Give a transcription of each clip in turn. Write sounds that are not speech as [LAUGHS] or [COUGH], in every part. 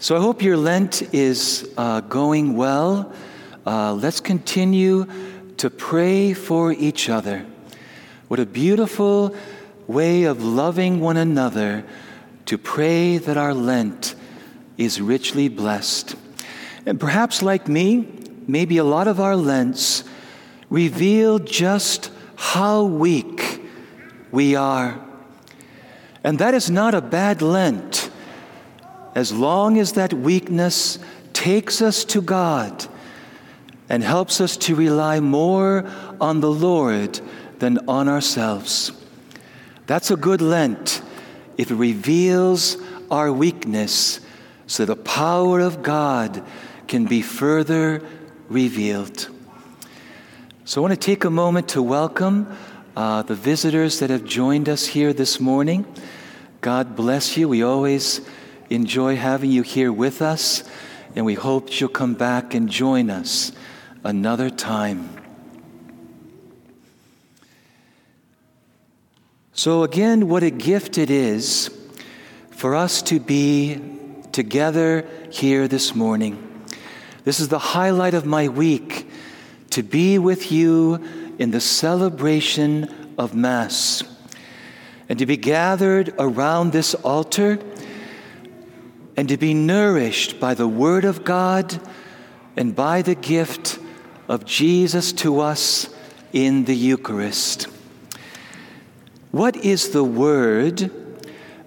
So I hope your Lent is uh, going well. Uh, let's continue to pray for each other. What a beautiful way of loving one another to pray that our Lent is richly blessed. And perhaps, like me, maybe a lot of our Lents reveal just how weak we are. And that is not a bad Lent, as long as that weakness takes us to God and helps us to rely more on the Lord than on ourselves. That's a good Lent if it reveals our weakness so the power of God can be further revealed. So I want to take a moment to welcome uh, the visitors that have joined us here this morning. God bless you. We always enjoy having you here with us, and we hope you'll come back and join us another time. So, again, what a gift it is for us to be together here this morning. This is the highlight of my week to be with you in the celebration of Mass and to be gathered around this altar and to be nourished by the Word of God and by the gift of Jesus to us in the Eucharist. What is the Word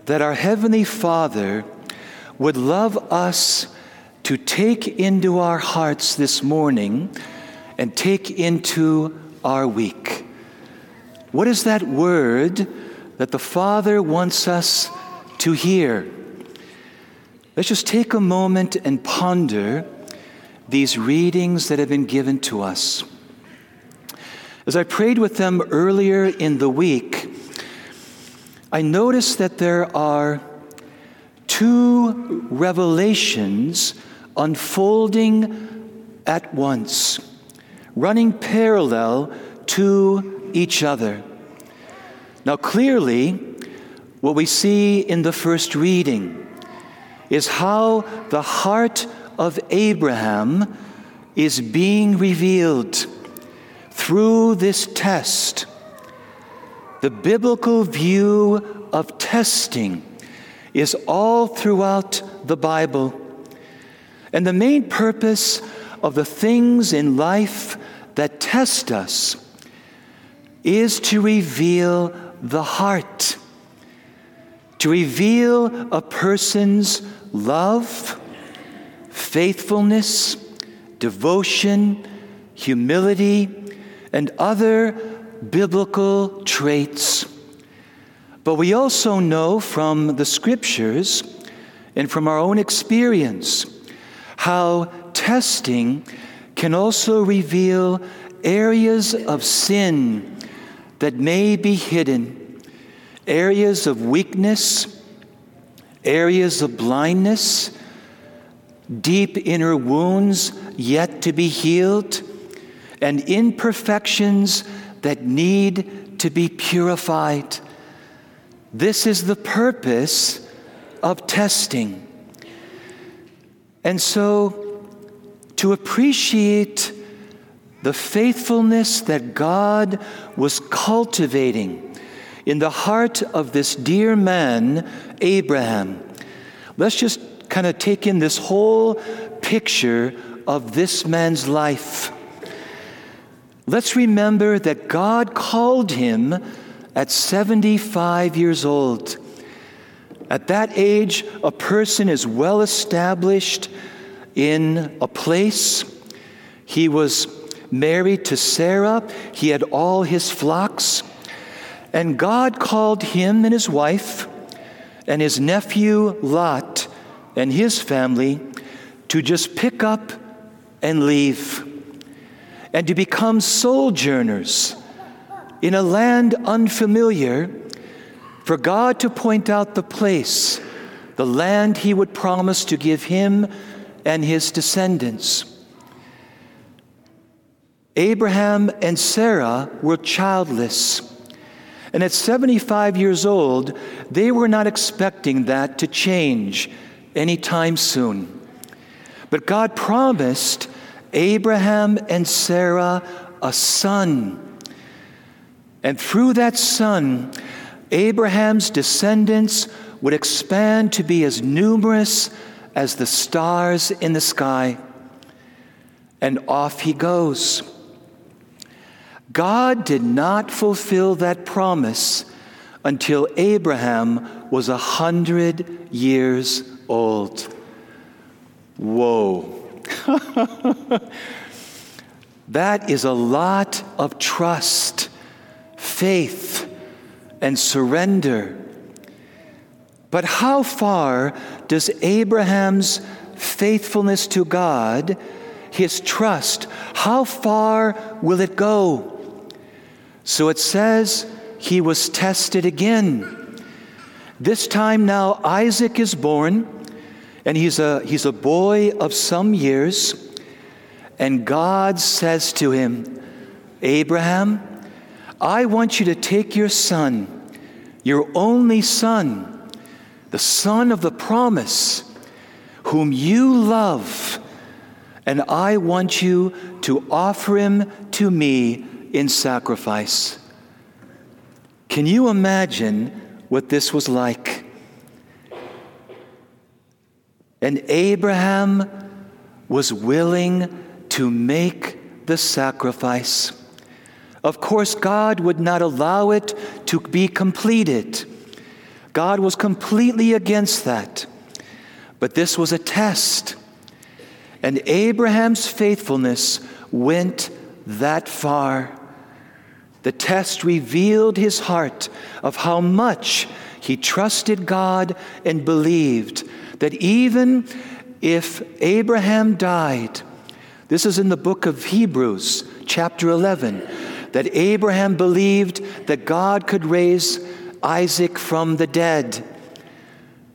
that our Heavenly Father would love us to take into our hearts this morning and take into our week? What is that Word? that the Father wants us to hear. Let's just take a moment and ponder these readings that have been given to us. As I prayed with them earlier in the week, I noticed that there are two revelations unfolding at once, running parallel to each other. Now, clearly, what we see in the first reading is how the heart of Abraham is being revealed through this test. The biblical view of testing is all throughout the Bible. And the main purpose of the things in life that test us is to reveal the heart, to reveal a person's love, faithfulness, devotion, humility, and other biblical traits. But we also know from the scriptures and from our own experience how testing can also reveal areas of sin that may be hidden, areas of weakness, areas of blindness, deep inner wounds yet to be healed, and imperfections that need to be purified. This is the purpose of testing. And so, to appreciate the faithfulness that God was cultivating in the heart of this dear man, Abraham. Let's just kind of take in this whole picture of this man's life. Let's remember that God called him at 75 years old. At that age, a person is well established in a place. He was married to Sarah. He had all his flocks. And God called him and his wife and his nephew Lot and his family to just pick up and leave and to become sojourners in a land unfamiliar for God to point out the place, the land he would promise to give him and his descendants. Abraham and Sarah were childless. And at 75 years old, they were not expecting that to change anytime soon. But God promised Abraham and Sarah a son. And through that son, Abraham's descendants would expand to be as numerous as the stars in the sky. And off he goes. God did not fulfill that promise until Abraham was a hundred years old. Whoa. [LAUGHS] that is a lot of trust, faith, and surrender. But how far does Abraham's faithfulness to God, his trust, how far will it go? So it says he was tested again. This time now Isaac is born, and he's a, he's a boy of some years. And God says to him, Abraham, I want you to take your son, your only son, the son of the promise, whom you love, and I want you to offer him to me in sacrifice. Can you imagine what this was like? And Abraham was willing to make the sacrifice. Of course, God would not allow it to be completed. God was completely against that. But this was a test. And Abraham's faithfulness went that far. The test revealed his heart of how much he trusted God and believed that even if Abraham died, this is in the book of Hebrews, chapter 11, that Abraham believed that God could raise Isaac from the dead.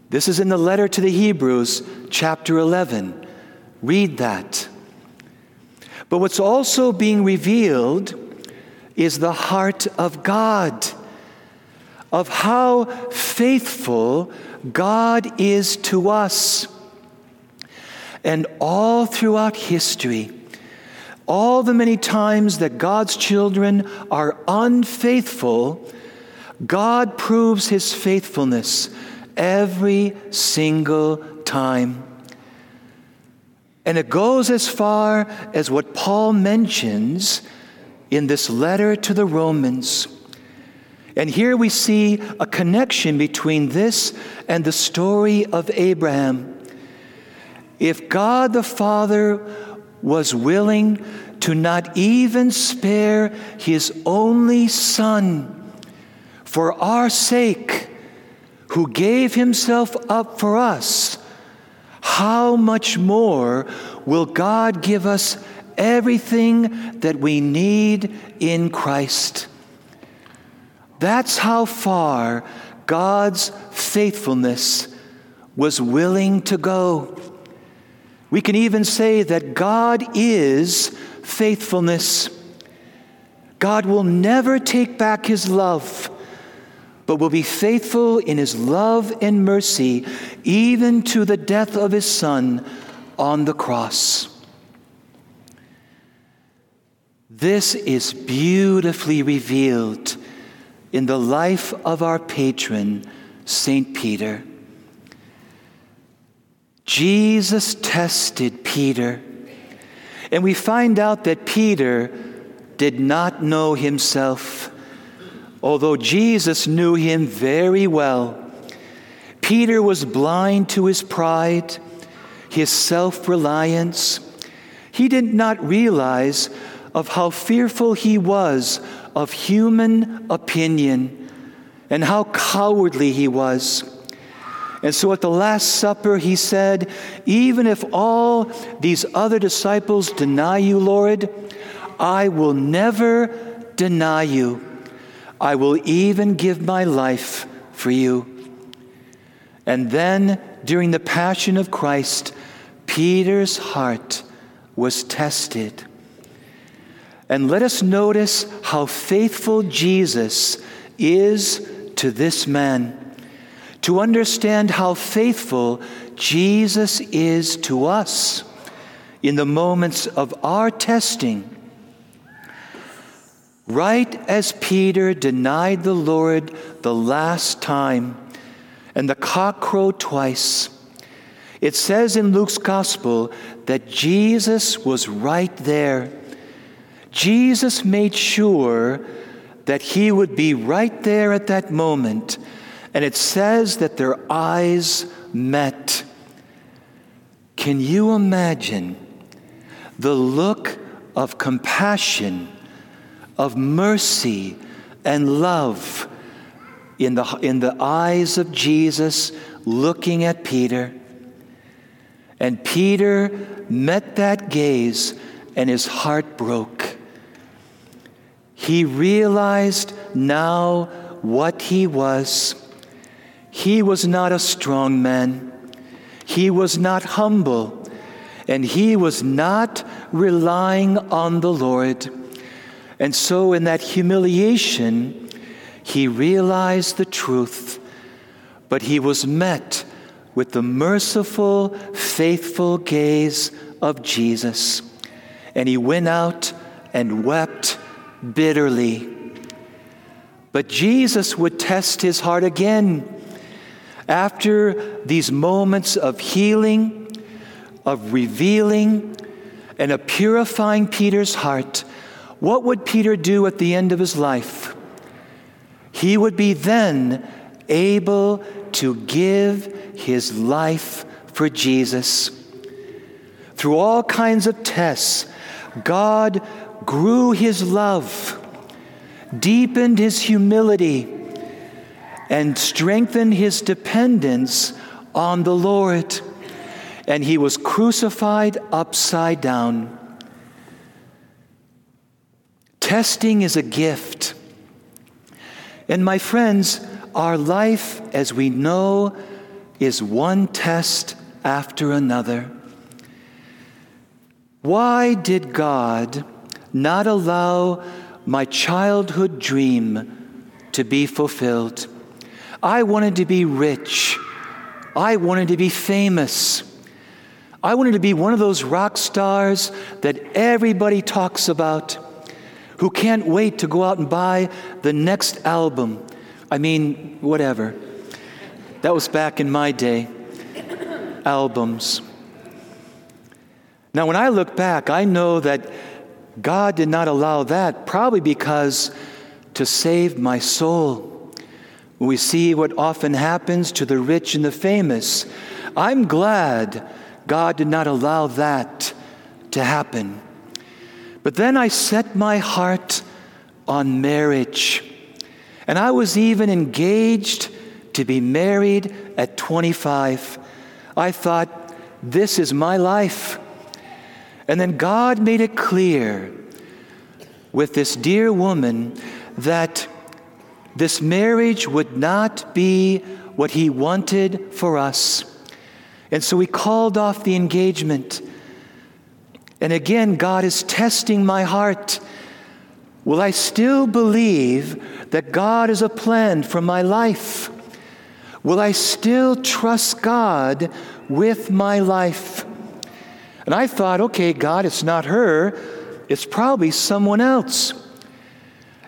This is in the letter to the Hebrews, chapter 11. Read that. But what's also being revealed is the heart of God, of how faithful God is to us. And all throughout history, all the many times that God's children are unfaithful, God proves his faithfulness every single time. And it goes as far as what Paul mentions in this letter to the Romans. And here we see a connection between this and the story of Abraham. If God the Father was willing to not even spare his only Son for our sake, who gave himself up for us, how much more will God give us everything that we need in Christ. That's how far God's faithfulness was willing to go. We can even say that God is faithfulness. God will never take back his love, but will be faithful in his love and mercy, even to the death of his Son on the cross. This is beautifully revealed in the life of our patron, St. Peter. Jesus tested Peter, and we find out that Peter did not know himself, although Jesus knew him very well. Peter was blind to his pride, his self reliance. He did not realize of how fearful he was of human opinion and how cowardly he was. And so at the Last Supper, he said, Even if all these other disciples deny you, Lord, I will never deny you. I will even give my life for you. And then, during the Passion of Christ, Peter's heart was tested. And let us notice how faithful Jesus is to this man. to understand how faithful Jesus is to us in the moments of our testing. Right as Peter denied the Lord the last time and the cock crowed twice, it says in Luke's gospel that Jesus was right there. Jesus made sure that he would be right there at that moment. And it says that their eyes met. Can you imagine the look of compassion, of mercy, and love in the, in the eyes of Jesus looking at Peter? And Peter met that gaze and his heart broke. He realized now what he was. He was not a strong man. He was not humble. And he was not relying on the Lord. And so, in that humiliation, he realized the truth, but he was met with the merciful, faithful gaze of Jesus. And he went out and wept bitterly. But Jesus would test his heart again. After these moments of healing, of revealing, and of purifying Peter's heart, what would Peter do at the end of his life? He would be then able to give his life for Jesus. Through all kinds of tests, God grew his love, deepened his humility, and strengthened his dependence on the Lord. And he was crucified upside down. Testing is a gift. And my friends, our life, as we know, is one test after another. Why did God not allow my childhood dream to be fulfilled? I wanted to be rich. I wanted to be famous. I wanted to be one of those rock stars that everybody talks about who can't wait to go out and buy the next album. I mean, whatever. That was back in my day. Albums. Now, when I look back, I know that God did not allow that, probably because to save my soul. We see what often happens to the rich and the famous, I'm glad God did not allow that to happen. But then I set my heart on marriage. And I was even engaged to be married at 25. I thought, this is my life. And then God made it clear with this dear woman that this marriage would not be what He wanted for us. And so we called off the engagement. And again, God is testing my heart. Will I still believe that God is a plan for my life? Will I still trust God with my life? And I thought, okay, God, it's not her, it's probably someone else.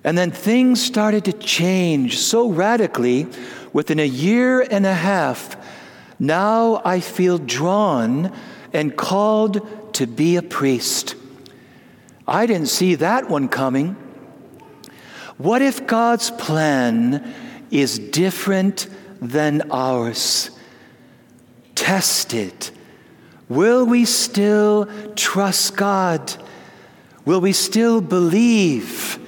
And then things started to change so radically within a year and a half. Now I feel drawn and called to be a priest. I didn't see that one coming. What if God's plan is different than ours? Test it Will we still trust God? Will we still believe?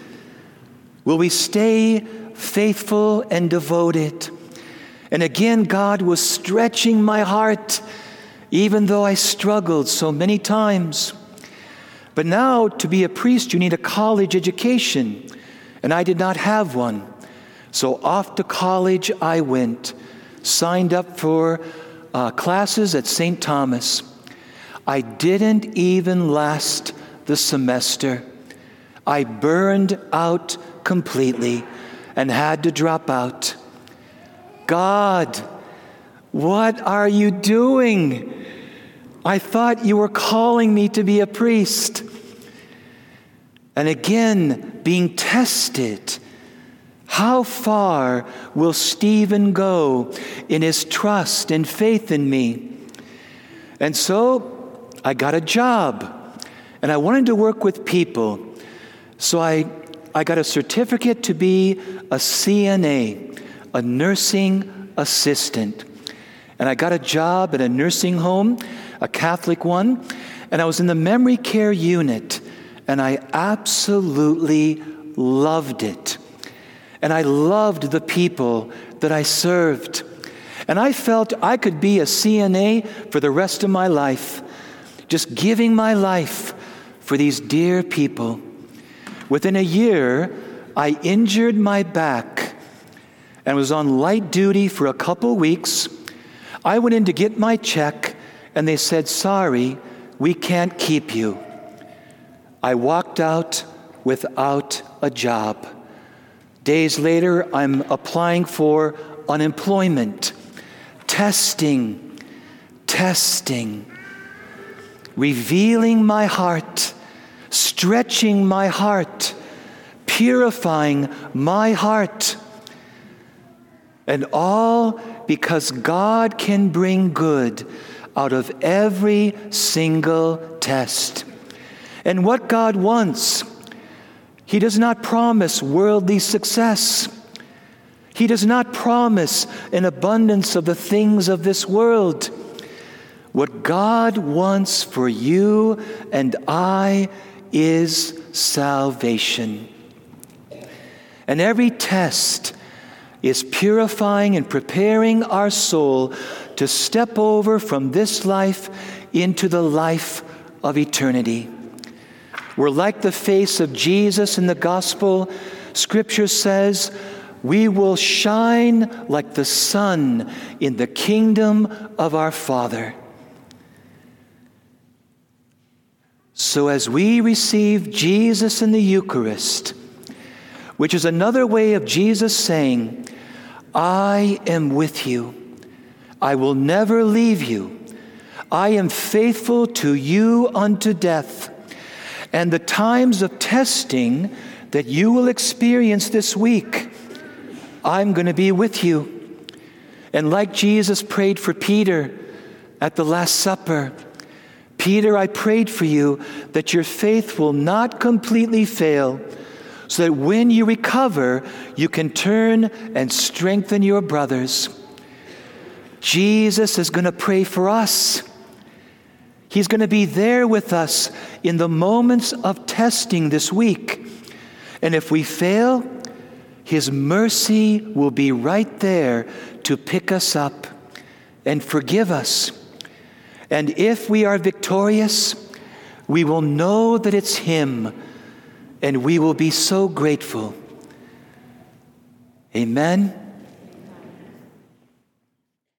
Will we stay faithful and devoted? And again, God was stretching my heart, even though I struggled so many times. But now, to be a priest, you need a college education, and I did not have one. So off to college I went, signed up for uh, classes at St. Thomas. I didn't even last the semester. I burned out completely and had to drop out. God What are you doing? I thought you were calling me to be a priest. And again, being tested. How far will Steven go in his trust and faith in me? And so I got a job and I wanted to work with people. So I, I got a certificate to be a CNA, a nursing assistant. And I got a job at a nursing home, a Catholic one, and I was in the memory care unit, and I absolutely loved it. And I loved the people that I served. And I felt I could be a CNA for the rest of my life, just giving my life for these dear people. Within a year, I injured my back and was on light duty for a couple weeks. I went in to get my check, and they said, Sorry, we can't keep you. I walked out without a job. Days later, I'm applying for unemployment, testing, testing, revealing my heart, stretching my heart, purifying my heart. And all because God can bring good out of every single test. And what God wants he does not promise worldly success. He does not promise an abundance of the things of this world. What God wants for you and I is salvation. And every test is purifying and preparing our soul to step over from this life into the life of eternity. We're like the face of Jesus in the gospel. Scripture says, we will shine like the sun in the kingdom of our Father. So, as we receive Jesus in the Eucharist, which is another way of Jesus saying, I am with you, I will never leave you, I am faithful to you unto death and the times of testing that you will experience this week, I'm going to be with you. And like Jesus prayed for Peter at the Last Supper, Peter, I prayed for you that your faith will not completely fail, so that when you recover, you can turn and strengthen your brothers. Jesus is going to pray for us. He's going to be there with us in the moments of testing this week. And if we fail, His mercy will be right there to pick us up and forgive us. And if we are victorious, we will know that it's Him and we will be so grateful. Amen.